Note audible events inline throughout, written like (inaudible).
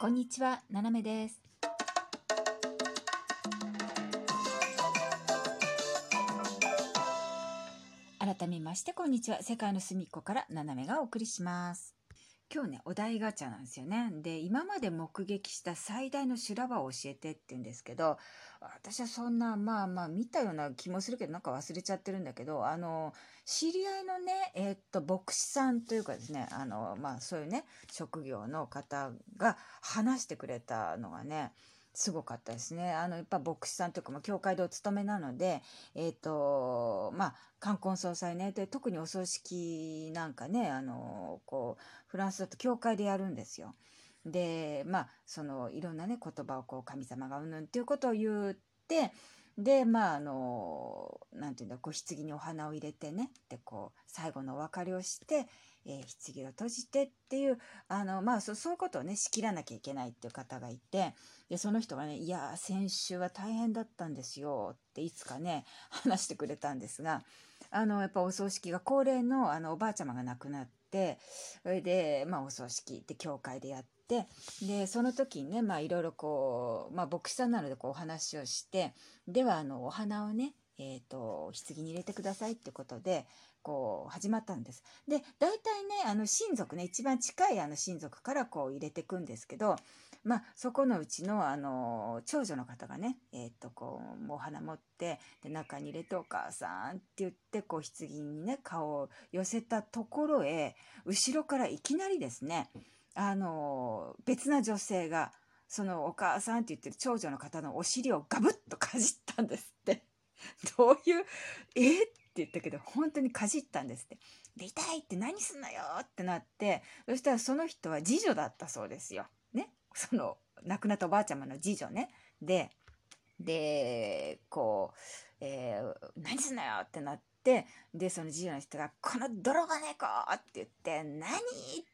こんにちは、ななめです。改めまして、こんにちは。世界の隅っこからななめがお送りします。今日ね、お題ガチャなんですよね。で、今まで目撃した最大の修羅場を教えてって言うんですけど、私はそんな、まあまあ見たような気もするけど、なんか忘れちゃってるんだけど、あの、知り合いのね、えーっと、牧師さんというかですね、あの、まあそういうね、職業の方が話してくれたのがね、すごかったですね。あの、やっぱ牧師さんというか、まあ、教会でお勤めなので、えっ、と、まあ、冠婚葬祭ね。で、特にお葬式なんかね、あの、こう、フランスだと教会でやるんですよ。で、まあ、その、いろんなね、言葉をこう、神様がうんぬんっていうことを言って、で、まあ、あの、なんていうんだ、こう、棺にお花を入れてね、で、こう、最後のお別れをして、えー棺を閉じてっていう、あの、まあ、そそういうことをね、仕切らなきゃいけないっていう方がいて、で、その人がね、いや、先週は大変だったんですよっていつかね、話してくれたんですが、あの、やっぱお葬式が恒例の、あの、おばあちゃまが亡くなって、それで、まあ、お葬式って教会でやって、で、その時にね、まあ、いろいろこう、まあ、牧師さんなのでこうお話をして、では、あの、お花をね、えっ、と、棺に入れてくださいってことで、こう、始まったんです。で、大体ね、あの、親族ね、一番近いあの親族からこう入れてくんですけど、まあ、そこのうちの、あの、長女の方がね、えっ、と、こう、もうお花持って、で、中に入れてお母さんって言って、こう、棺にね、顔を寄せたところへ、後ろからいきなりですね、あの、別な女性が、そのお母さんって言ってる長女の方のお尻をガブッとかじったんですって。(laughs) どういう、えって言ったけど、本当にかじったんですって。で、痛いって何すんのよってなって、そしたらその人は次女だったそうですよ。その、亡くなったおばあちゃまの次女ね。で、で、こう、えー何すんのよってなって、で、その次女の人が、この泥棒猫って言って、何？って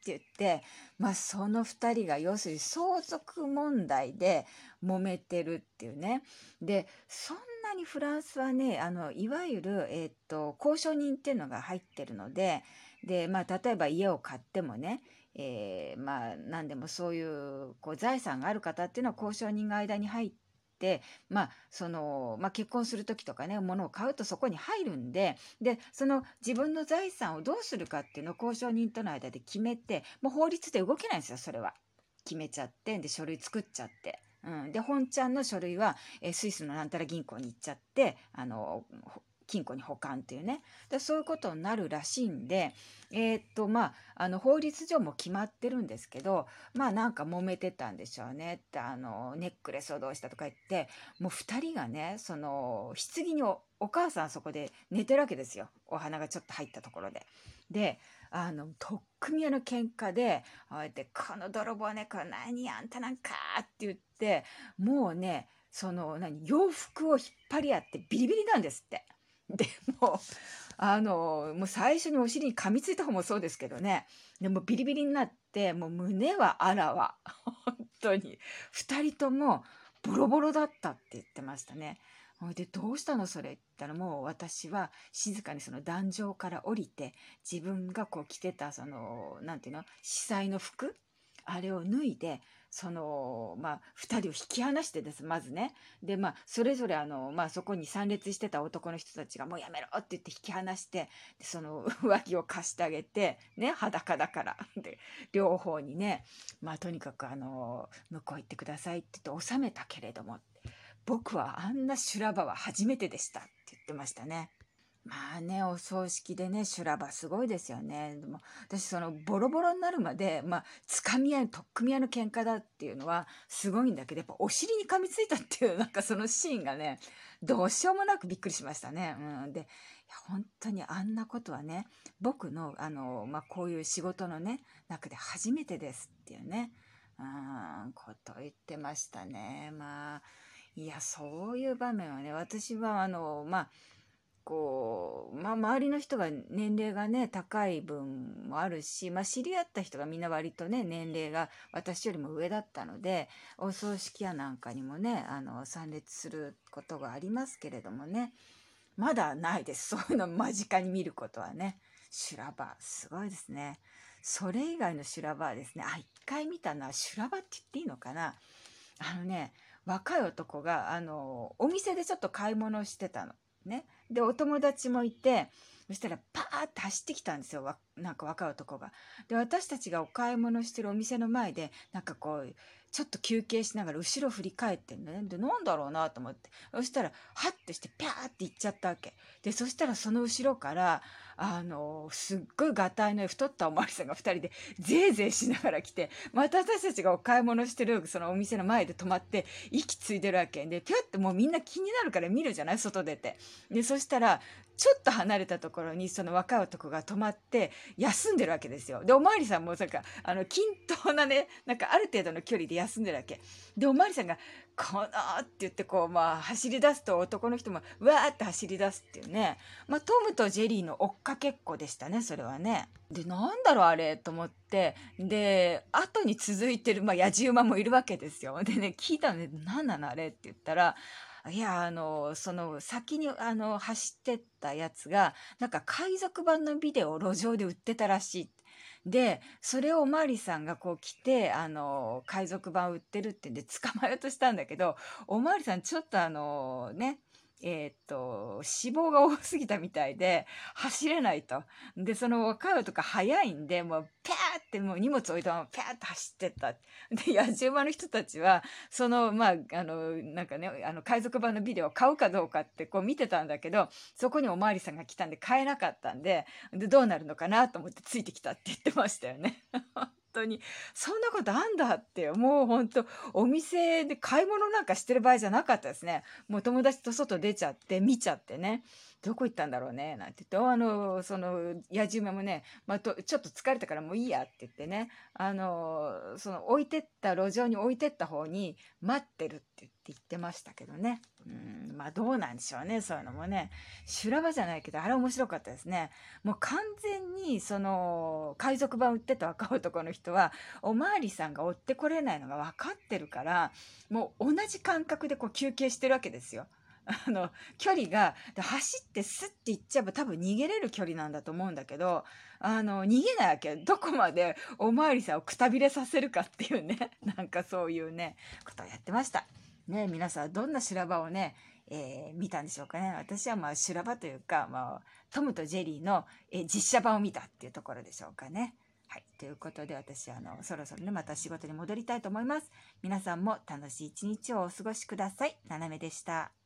言って、まあ、その二人が要するに相続問題で揉めてるっていうね。で、そんなにフランスはね、あの、いわゆる、えーっと、交渉人っていうのが入ってるので、で、まあ、例えば家を買ってもね、えーまあ、何でもそういう、こう、財産がある方っていうのは交渉人が間に入って、まあ、その、まあ、結婚する時とかね、物を買うとそこに入るんで、で、その自分の財産をどうするかっていうのを交渉人との間で決めて、もう法律で動けないんですよ、それは。決めちゃって、で、書類作っちゃって。うん。で、本ちゃんの書類は、えースイスのなんたら銀行に行っちゃって、あの、金庫に保管っていうね。でそういうことになるらしいんで、えーっと、まあ、あの、法律上も決まってるんですけど、まあなんか揉めてたんでしょうねって、あの、ネックレスをどうしたとか言って、もう二人がね、その、棺にお母さんそこで寝てるわけですよ。お花がちょっと入ったところで。で、あの、とっくみ屋の喧嘩で、ああやって、この泥棒猫何あんたなんかって言って、もうね、その、何、洋服を引っ張り合ってビリビリなんですって。でも、あの、もう最初にお尻に噛みついた方もそうですけどね。でもビリビリになって、もう胸はあらわ。本当に。二人ともボロボロだったって言ってましたね。で、どうしたのそれって言ったらもう私は静かにその壇上から降りて、自分がこう着てたその、なんていうの、司祭の服あれを脱いで、その、まあ、二人を引き離してです、まずね。で、まあ、それぞれあの、まあ、そこに参列してた男の人たちが、もうやめろって言って引き離して、その (laughs) 上着を貸してあげて、ね、裸だから。で、両方にね、まあ、とにかくあの、向こう行ってくださいって言って収めたけれども、僕はあんな修羅場は初めてでしたって言ってましたね。まあね、お葬式でね、修羅場すごいですよね。でも、私そのボロボロになるまで、まあ、つかみ合い、とっくみ合いの喧嘩だっていうのはすごいんだけど、やっぱお尻に噛みついたっていう、(laughs) なんかそのシーンがね、どうしようもなくびっくりしましたね。うん。で、いや本当にあんなことはね、僕の、あの、まあ、こういう仕事のね、中で初めてですっていうね、うん、こと言ってましたね。まあ、いや、そういう場面はね、私はあの、まあ、こう、まあ、周りの人が年齢がね、高い分もあるし、まあ、知り合った人がみんな割とね、年齢が私よりも上だったので、お葬式やなんかにもね、あの、参列することがありますけれどもね、まだないです。そういうの間近に見ることはね。修羅場、すごいですね。それ以外の修羅場はですね、あ、一回見たのは修羅場って言っていいのかなあのね、若い男が、あの、お店でちょっと買い物してたの。ね。で、お友達もいて、そしたらパーって走ってきたんですよ。なんか若い男が。で、私たちがお買い物してるお店の前で、なんかこう、ちょっと休憩しながら後ろ振り返ってんのね。で、なんだろうなと思って。そしたら、ハッてして、ピャーって行っちゃったわけ。で、そしたらその後ろから、あの、すっごいがたいの太ったおまわりさんが二人で、ぜいぜいしながら来て、また私たちがお買い物してる、そのお店の前で止まって、息ついてるわけ。で、ぴょってもうみんな気になるから見るじゃない？外出て。で、そしたら、ちょっと離れたところにその若い男が止まって休んでるわけですよ。で、おまわりさんもなんか、あの、均等なね、なんかある程度の距離で休んでるわけ。で、おまわりさんが、このって言ってこう、まあ、走り出すと男の人も、わーって走り出すっていうね。まあ、トムとジェリーの追っかけっこでしたね、それはね。で、なんだろうあれと思って、で、後に続いてる、まあ、野じ馬もいるわけですよ。でね、聞いたのね、何なのあれって言ったら、いや、あの、その先にあの走ってったやつが、なんか海賊版のビデオを路上で売ってたらしい。で、それをおまわりさんがこう来て、あの、海賊版売ってるってんで捕まえようとしたんだけど、おまわりさんちょっとあの、ね、えー、っと、脂肪が多すぎたみたいで、走れないと。で、その若い男早いんで、もう、ピャーってもう荷物置いたまま、ピャーって走ってった。で、野じ馬の人たちは、その、まあ、あの、なんかね、あの、海賊版のビデオを買うかどうかってこう見てたんだけど、そこにおまわりさんが来たんで買えなかったんで、で、どうなるのかなと思ってついてきたって言ってましたよね。(laughs) 当に。そんなことあんだってもう本当お店で買い物なんかしてる場合じゃなかったですね。もう友達と外出ちゃって見ちゃってね。どこ行ったんだろうねなんて言ってあのそのやじ馬もね、まあ、とちょっと疲れたからもういいやって言ってねあのその置いてった路上に置いてった方に待ってるって言って言ってましたけどね。うんまあどうなんでしょうねそういうのもね。修羅場じゃないけどあれ面白かったですね。もう完全にその海賊版売ってた若男の人はおまわりさんが追ってこれないのが分かってるからもう同じ感覚でこう休憩してるわけですよ。あの距離が走ってスッて行っちゃえば多分逃げれる距離なんだと思うんだけどあの逃げないわけどこまでおまわりさんをくたびれさせるかっていうね (laughs) なんかそういうねことをやってました。ね皆さんどんな修羅場をね、えー、見たんでしょうかね私はまあ修羅場というか、まあ、トムとジェリーの、えー、実写版を見たっていうところでしょうかね。はい。ということで私、あの、そろそろね、また仕事に戻りたいと思います。皆さんも楽しい一日をお過ごしください。ななめでした。